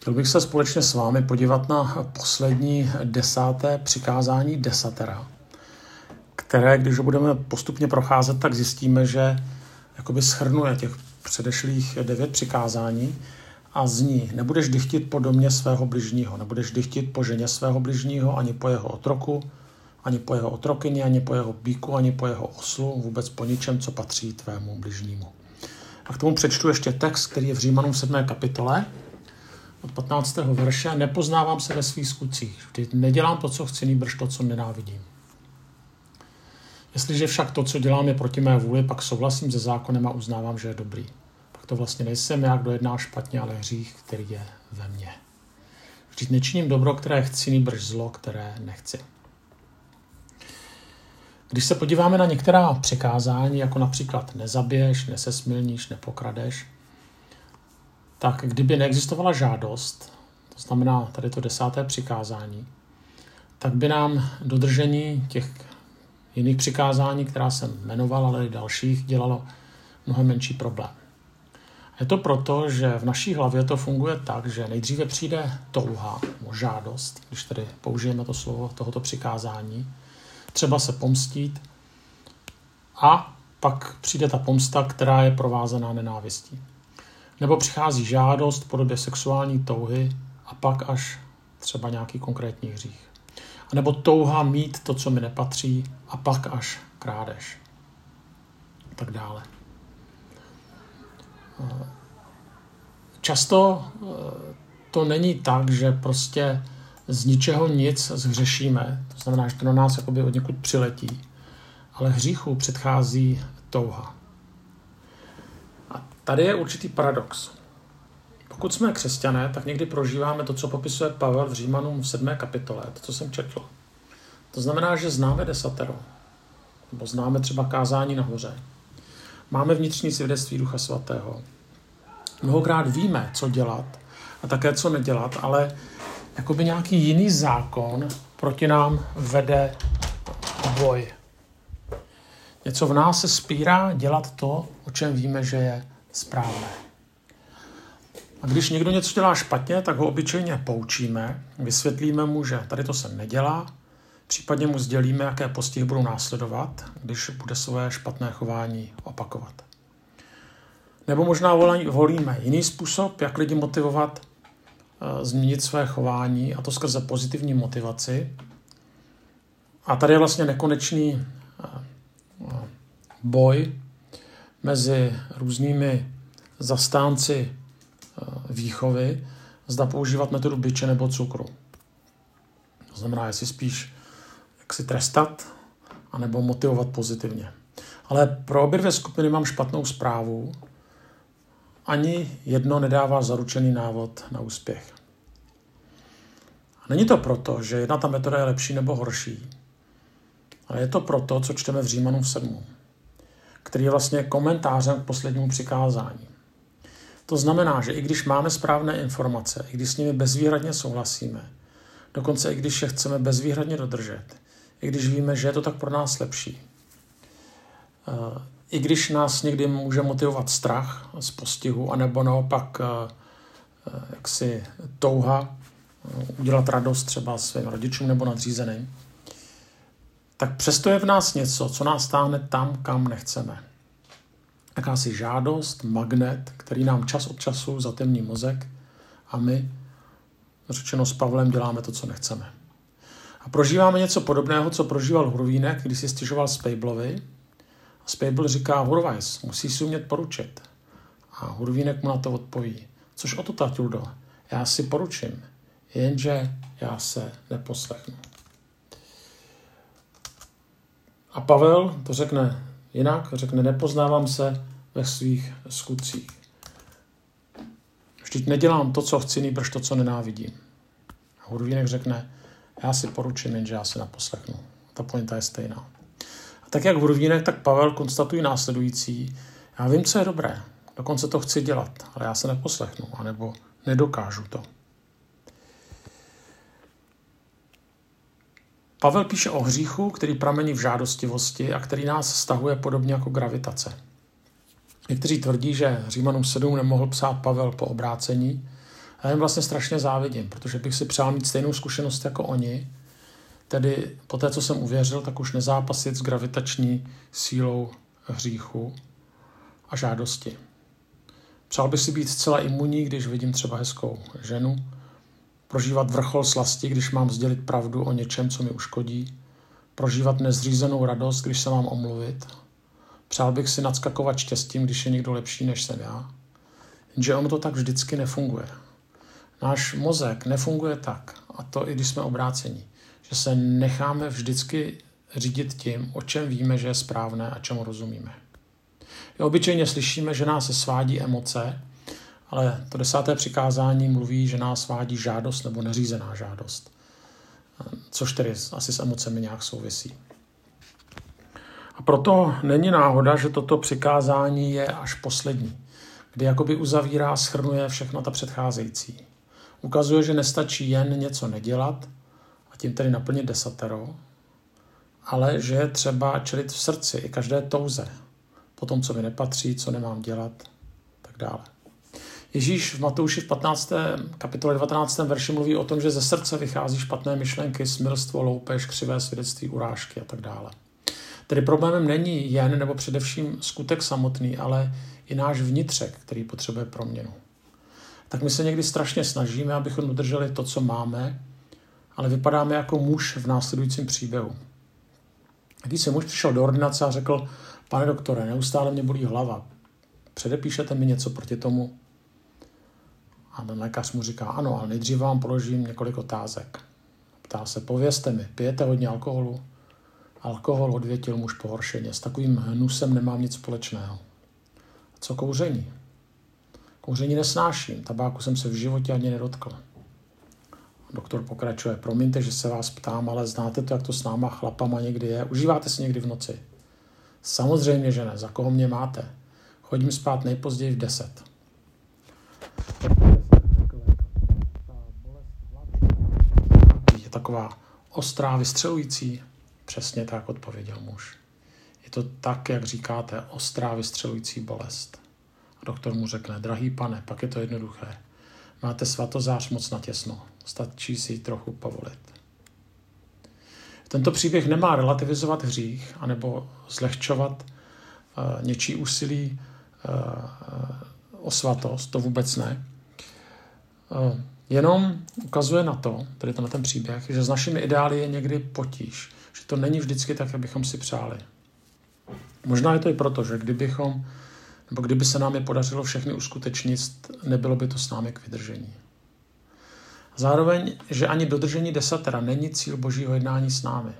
Chtěl bych se společně s vámi podívat na poslední desáté přikázání desatera, které, když ho budeme postupně procházet, tak zjistíme, že jakoby schrnuje těch předešlých devět přikázání a zní, nebudeš dychtit po domě svého bližního, nebudeš dychtit po ženě svého bližního, ani po jeho otroku, ani po jeho otrokyni, ani po jeho bíku, ani po jeho oslu, vůbec po ničem, co patří tvému bližnímu. A k tomu přečtu ještě text, který je v Římanům 7. kapitole, od 15. verše. Nepoznávám se ve svých skutcích. Vždy nedělám to, co chci, nýbrž to, co nenávidím. Jestliže však to, co dělám, je proti mé vůli, pak souhlasím se zákonem a uznávám, že je dobrý. Pak to vlastně nejsem já, kdo jedná špatně, ale hřích, který je ve mně. Vždyť nečiním dobro, které chci, nýbrž zlo, které nechci. Když se podíváme na některá překázání, jako například nezabiješ, nesesmilníš, nepokradeš, tak kdyby neexistovala žádost, to znamená tady to desáté přikázání, tak by nám dodržení těch jiných přikázání, která jsem jmenoval, ale i dalších, dělalo mnohem menší problém. Je to proto, že v naší hlavě to funguje tak, že nejdříve přijde touha, nebo žádost, když tedy použijeme to slovo tohoto přikázání, třeba se pomstít a pak přijde ta pomsta, která je provázaná nenávistí. Nebo přichází žádost v podobě sexuální touhy a pak až třeba nějaký konkrétní hřích. A nebo touha mít to, co mi nepatří a pak až krádež. A tak dále. Často eh, to není tak, že prostě z ničeho nic zhřešíme, to znamená, že to na nás jakoby od někud přiletí, ale hříchu předchází touha. Tady je určitý paradox. Pokud jsme křesťané, tak někdy prožíváme to, co popisuje Pavel v Římanům v 7. kapitole, to, co jsem četl. To znamená, že známe desatero, nebo známe třeba kázání nahoře. Máme vnitřní svědectví Ducha Svatého. Mnohokrát víme, co dělat a také co nedělat, ale jakoby nějaký jiný zákon proti nám vede boj. Něco v nás se spírá dělat to, o čem víme, že je správné. A když někdo něco dělá špatně, tak ho obyčejně poučíme, vysvětlíme mu, že tady to se nedělá, případně mu sdělíme, jaké postihy budou následovat, když bude své špatné chování opakovat. Nebo možná volíme jiný způsob, jak lidi motivovat Eh, změnit své chování a to skrze pozitivní motivaci. A tady je vlastně nekonečný eh, eh, boj mezi různými zastánci výchovy, zda používat metodu byče nebo cukru. To znamená, jestli spíš jak si trestat, anebo motivovat pozitivně. Ale pro obě dvě skupiny mám špatnou zprávu ani jedno nedává zaručený návod na úspěch. A není to proto, že jedna ta metoda je lepší nebo horší, ale je to proto, co čteme v Římanu 7, který je vlastně komentářem k poslednímu přikázání. To znamená, že i když máme správné informace, i když s nimi bezvýhradně souhlasíme, dokonce i když je chceme bezvýhradně dodržet, i když víme, že je to tak pro nás lepší, eh, i když nás někdy může motivovat strach z postihu, anebo naopak eh, eh, jaksi touha udělat radost třeba svým rodičům nebo nadřízeným, tak přesto je v nás něco, co nás stáhne tam, kam nechceme. Jakási žádost, magnet, který nám čas od času zatemní mozek a my, řečeno s Pavlem, děláme to, co nechceme. A prožíváme něco podobného, co prožíval Hurvínek, když si stěžoval Spejblovi, Spable říká, Hurvajs, musí si umět poručit. A Hurvínek mu na to odpoví, což o to, Tatildo, já si poručím, jenže já se neposlechnu. A Pavel to řekne jinak, řekne, nepoznávám se ve svých skutcích. Vždyť nedělám to, co chci, nýbrž to, co nenávidím. A Hurvínek řekne, já si poručím, jenže já se neposlechnu. Ta pointa je stejná tak jak Hurvínek, tak Pavel konstatují následující. Já vím, co je dobré, dokonce to chci dělat, ale já se neposlechnu, anebo nedokážu to. Pavel píše o hříchu, který pramení v žádostivosti a který nás stahuje podobně jako gravitace. Někteří tvrdí, že Římanům 7 nemohl psát Pavel po obrácení A já jim vlastně strašně závidím, protože bych si přál mít stejnou zkušenost jako oni, tedy po té, co jsem uvěřil, tak už nezápasit s gravitační sílou hříchu a žádosti. Přál bych si být zcela imunní, když vidím třeba hezkou ženu, prožívat vrchol slasti, když mám sdělit pravdu o něčem, co mi uškodí, prožívat nezřízenou radost, když se mám omluvit. Přál bych si nadskakovat štěstím, když je někdo lepší, než jsem já. Jenže ono to tak vždycky nefunguje. Náš mozek nefunguje tak, a to i když jsme obráceni, že se necháme vždycky řídit tím, o čem víme, že je správné a čemu rozumíme. I obyčejně slyšíme, že nás se svádí emoce, ale to desáté přikázání mluví, že nás svádí žádost nebo neřízená žádost, což tedy asi s emocemi nějak souvisí. A proto není náhoda, že toto přikázání je až poslední, kdy jakoby uzavírá, schrnuje všechno ta předcházející. Ukazuje, že nestačí jen něco nedělat a tím tedy naplnit desatero, ale že je třeba čelit v srdci i každé touze, po tom, co mi nepatří, co nemám dělat, tak dále. Ježíš v Matouši v 15. kapitole 19. verši mluví o tom, že ze srdce vychází špatné myšlenky, smilstvo, loupež, křivé svědectví, urážky a tak dále. Tedy problémem není jen nebo především skutek samotný, ale i náš vnitřek, který potřebuje proměnu. Tak my se někdy strašně snažíme, abychom udrželi to, co máme, ale vypadáme jako muž v následujícím příběhu. Když se muž přišel do ordinace a řekl, pane doktore, neustále mě bolí hlava, předepíšete mi něco proti tomu? A ten lékař mu říká, ano, ale nejdřív vám položím několik otázek. Ptá se, povězte mi, pijete hodně alkoholu? Alkohol odvětil muž pohoršeně. S takovým hnusem nemám nic společného. A co kouření? Kouření nesnáším, tabáku jsem se v životě ani nedotkl. Doktor pokračuje, promiňte, že se vás ptám, ale znáte to, jak to s náma chlapama někdy je? Užíváte si někdy v noci? Samozřejmě, že ne. Za koho mě máte? Chodím spát nejpozději v 10. Je taková ostrá, vystřelující. Přesně tak odpověděl muž. Je to tak, jak říkáte, ostrá, vystřelující bolest. A doktor mu řekne, drahý pane, pak je to jednoduché. Máte svatozář moc natěsno. Stačí si ji trochu povolit. Tento příběh nemá relativizovat hřích anebo zlehčovat uh, něčí úsilí uh, o svatost, to vůbec ne. Uh, jenom ukazuje na to, tedy tenhle ten příběh, že s našimi ideály je někdy potíž, že to není vždycky tak, jak bychom si přáli. Možná je to i proto, že kdybychom, nebo kdyby se nám je podařilo všechny uskutečnit, nebylo by to s námi k vydržení. Zároveň, že ani dodržení desatera není cíl božího jednání s námi.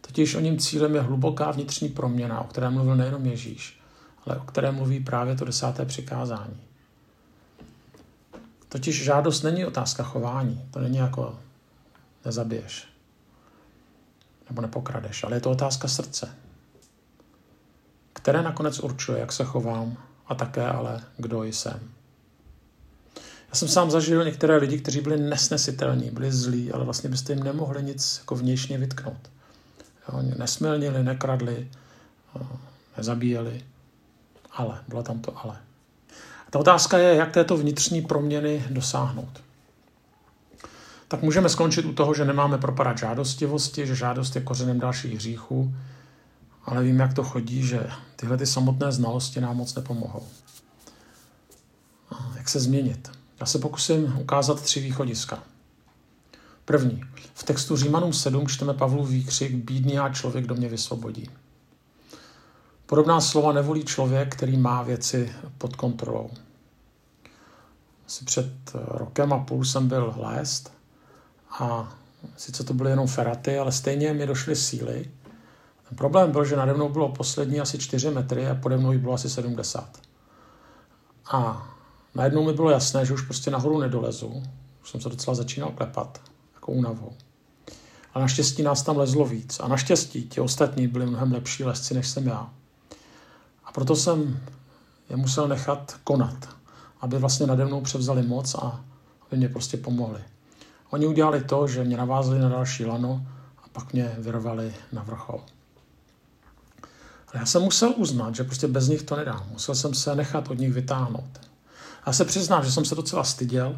Totiž o ním cílem je hluboká vnitřní proměna, o které mluvil nejenom Ježíš, ale o které mluví právě to desáté přikázání. Totiž žádost není otázka chování. To není jako nezabiješ nebo nepokradeš, ale je to otázka srdce, které nakonec určuje, jak se chovám a také ale kdo jsem. Já jsem sám zažil některé lidi, kteří byli nesnesitelní, byli zlí, ale vlastně byste jim nemohli nic jako vnějšně vytknout. Jo, oni nesmilnili, nekradli, nezabíjeli, ale, bylo tam to ale. Ta otázka je, jak této vnitřní proměny dosáhnout. Tak můžeme skončit u toho, že nemáme propadat žádostivosti, že žádost je kořenem dalších hříchů, ale vím, jak to chodí, že tyhle ty samotné znalosti nám moc nepomohou. Jak se změnit? Já se pokusím ukázat tři východiska. První. V textu Římanům 7 čteme Pavlův výkřik Bídný a člověk, kdo mě vysvobodí. Podobná slova nevolí člověk, který má věci pod kontrolou. Asi před rokem a půl jsem byl lézt a sice to byly jenom feraty, ale stejně mi došly síly. Ten problém byl, že nade mnou bylo poslední asi 4 metry a pode mnou bylo asi 70. A najednou mi bylo jasné, že už prostě nahoru nedolezu. Už jsem se docela začínal klepat, jako únavou. A naštěstí nás tam lezlo víc. A naštěstí ti ostatní byli mnohem lepší lesci, než jsem já. A proto jsem je musel nechat konat, aby vlastně nade mnou převzali moc a aby mě prostě pomohli. Oni udělali to, že mě navázali na další lano a pak mě vyrvali na vrchol. Ale já jsem musel uznat, že prostě bez nich to nedám. Musel jsem se nechat od nich vytáhnout. Já se přiznám, že jsem se docela styděl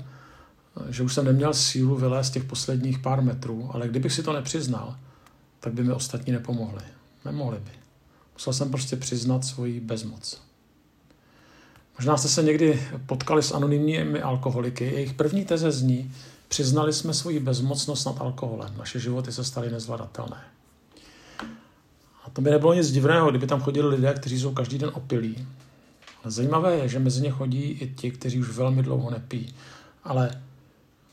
že už jsem neměl sílu vylézt těch posledních pár metrů, ale kdybych si to nepřiznal, tak by mi ostatní nepomohli. Nemohli by. Musel jsem prostě přiznat svoji bezmoc. Možná jste se někdy potkali s anonymními alkoholiky. Jejich první teze zní, přiznali jsme svoji bezmocnost nad alkoholem. Naše životy se staly nezvladatelné. A to by nebylo nic divného, kdyby tam chodili lidé, kteří jsou každý den opilí. Ale zajímavé je, že mezi ně chodí i ti, kteří už velmi dlouho nepí. Ale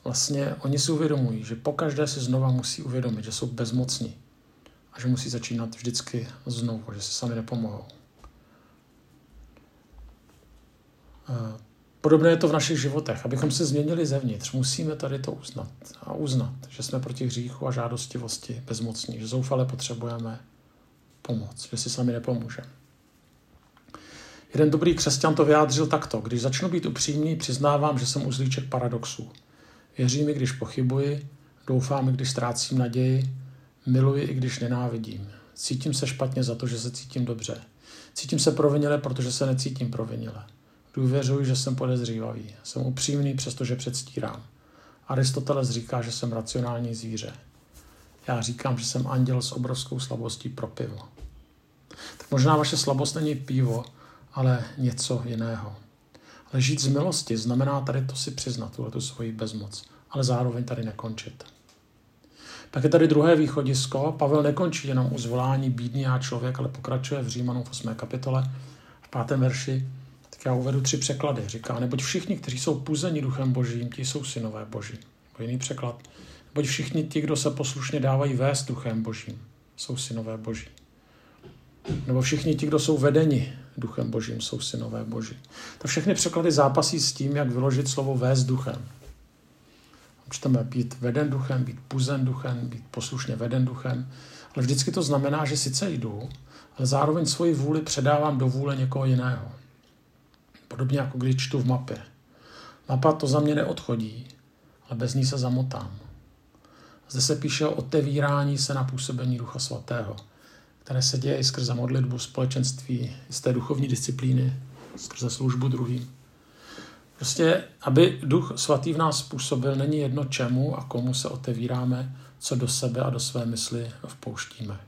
vlastně oni si uvědomují, že pokaždé si znova musí uvědomit, že jsou bezmocní a že musí začínat vždycky znovu, že si sami nepomohou. Podobné je to v našich životech. Abychom se změnili zevnitř, musíme tady to uznat a uznat, že jsme proti hříchu a žádostivosti bezmocní, že zoufale potřebujeme pomoc, že si sami nepomůžeme. Jeden dobrý křesťan to vyjádřil takto. Když začnu být upřímný, přiznávám, že jsem uzlíček paradoxů. Věřím, i když pochybuji, doufám, když ztrácím naději, miluji, i když nenávidím. Cítím se špatně za to, že se cítím dobře. Cítím se provinile, protože se necítím provinile. Důvěřuji, že jsem podezřívavý. Jsem upřímný, přestože předstírám. Aristoteles říká, že jsem racionální zvíře. Já říkám, že jsem anděl s obrovskou slabostí pro pivo. Tak možná vaše slabost není pivo, ale něco jiného. Ale žít z milosti znamená tady to si přiznat, tuhle tu svoji bezmoc, ale zároveň tady nekončit. Tak je tady druhé východisko. Pavel nekončí jenom u zvolání bídný a člověk, ale pokračuje v Římanů v 8. kapitole v 5. verši. Tak já uvedu tři překlady. Říká, neboť všichni, kteří jsou puzeni duchem božím, ti jsou synové boží. Nebo jiný překlad. Neboť všichni ti, kdo se poslušně dávají vést duchem božím, jsou synové boží. Nebo všichni ti, kdo jsou vedeni duchem božím, jsou synové boží. To všechny překlady zápasí s tím, jak vyložit slovo vést duchem. Čteme být veden duchem, být puzen duchem, být poslušně veden duchem, ale vždycky to znamená, že sice jdu, ale zároveň svoji vůli předávám do vůle někoho jiného. Podobně jako když čtu v mapě. Mapa to za mě neodchodí, ale bez ní se zamotám. Zde se píše o otevírání se na působení Ducha Svatého, které se děje i skrze modlitbu, společenství, z té duchovní disciplíny, skrze službu druhým. Prostě, aby Duch Svatý v nás způsobil, není jedno čemu a komu se otevíráme, co do sebe a do své mysli vpouštíme.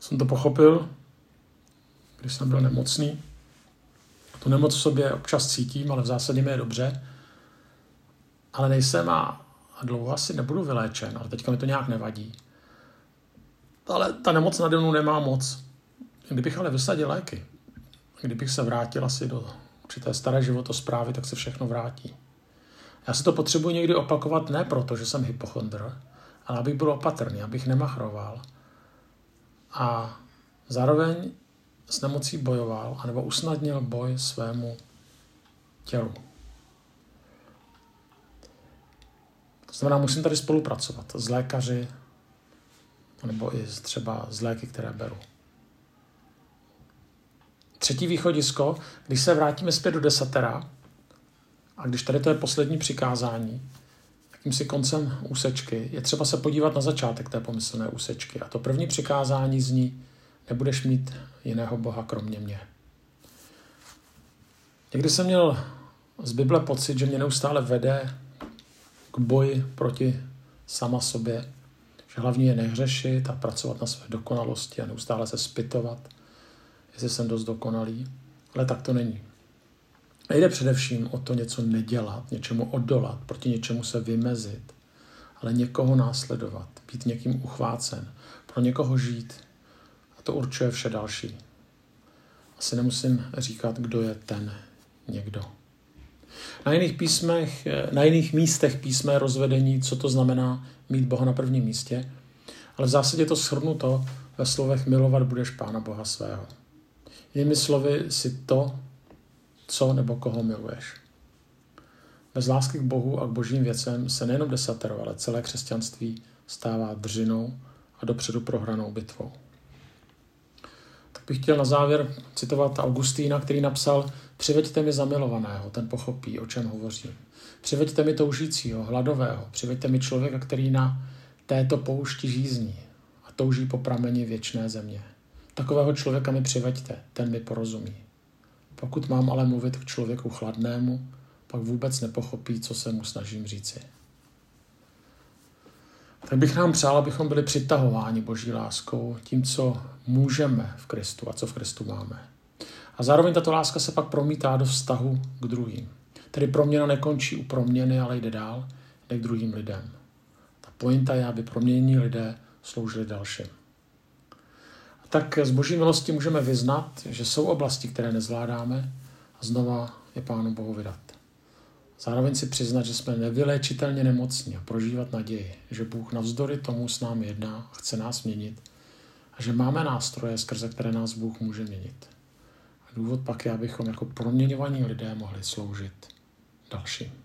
Jsem to pochopil, když jsem byl nemocný. Tu nemoc v sobě občas cítím, ale v zásadě mi je dobře. Ale nejsem a, a dlouho asi nebudu vyléčen, ale teďka mi to nějak nevadí. Ale ta nemoc nade mnou nemá moc. Kdybych ale vysadil léky, kdybych se vrátil asi do určité staré životosprávy, tak se všechno vrátí. Já si to potřebuji někdy opakovat ne proto, že jsem hypochondr, ale abych byl opatrný, abych nemachroval. A zároveň s nemocí bojoval, anebo usnadnil boj svému tělu. To znamená, musím tady spolupracovat s lékaři, nebo i třeba z léky, které beru. Třetí východisko, když se vrátíme zpět do desatera, a když tady to je poslední přikázání, jakýmsi koncem úsečky, je třeba se podívat na začátek té pomyslné úsečky. A to první přikázání zní, nebudeš mít jiného Boha kromě mě. Někdy jsem měl z Bible pocit, že mě neustále vede k boji proti sama sobě, že hlavně je nehřešit a pracovat na své dokonalosti a neustále se spytovat, jestli jsem dost dokonalý. Ale tak to není. Nejde především o to něco nedělat, něčemu odolat, proti něčemu se vymezit, ale někoho následovat, být někým uchvácen, pro někoho žít. To určuje vše další. Asi nemusím říkat, kdo je ten někdo. Na jiných, písmech, na jiných místech písme rozvedení, co to znamená mít Boha na prvním místě, ale v zásadě to shrnuto ve slovech milovat budeš Pána Boha svého. Jinými slovy si to, co nebo koho miluješ. Bez lásky k Bohu a k božím věcem se nejenom desatero, ale celé křesťanství stává držinou a dopředu prohranou bitvou. Bych chtěl na závěr citovat Augustína, který napsal Přiveďte mi zamilovaného, ten pochopí, o čem hovořím. Přiveďte mi toužícího, hladového, přiveďte mi člověka, který na této poušti žízní a touží po prameni věčné země. Takového člověka mi přiveďte, ten mi porozumí. Pokud mám ale mluvit k člověku chladnému, pak vůbec nepochopí, co se mu snažím říci. Tak bych nám přál, abychom byli přitahováni Boží láskou tím, co můžeme v Kristu a co v Kristu máme. A zároveň tato láska se pak promítá do vztahu k druhým. Tedy proměna nekončí u proměny, ale jde dál, jde k druhým lidem. Ta pointa je, aby proměnění lidé sloužili dalším. A tak z boží milosti můžeme vyznat, že jsou oblasti, které nezvládáme a znova je Pánu Bohu vydat. Zároveň si přiznat, že jsme nevyléčitelně nemocní a prožívat naději, že Bůh navzdory tomu s námi jedná, chce nás měnit a že máme nástroje, skrze které nás Bůh může měnit. A důvod pak je, abychom jako proměňovaní lidé mohli sloužit dalším.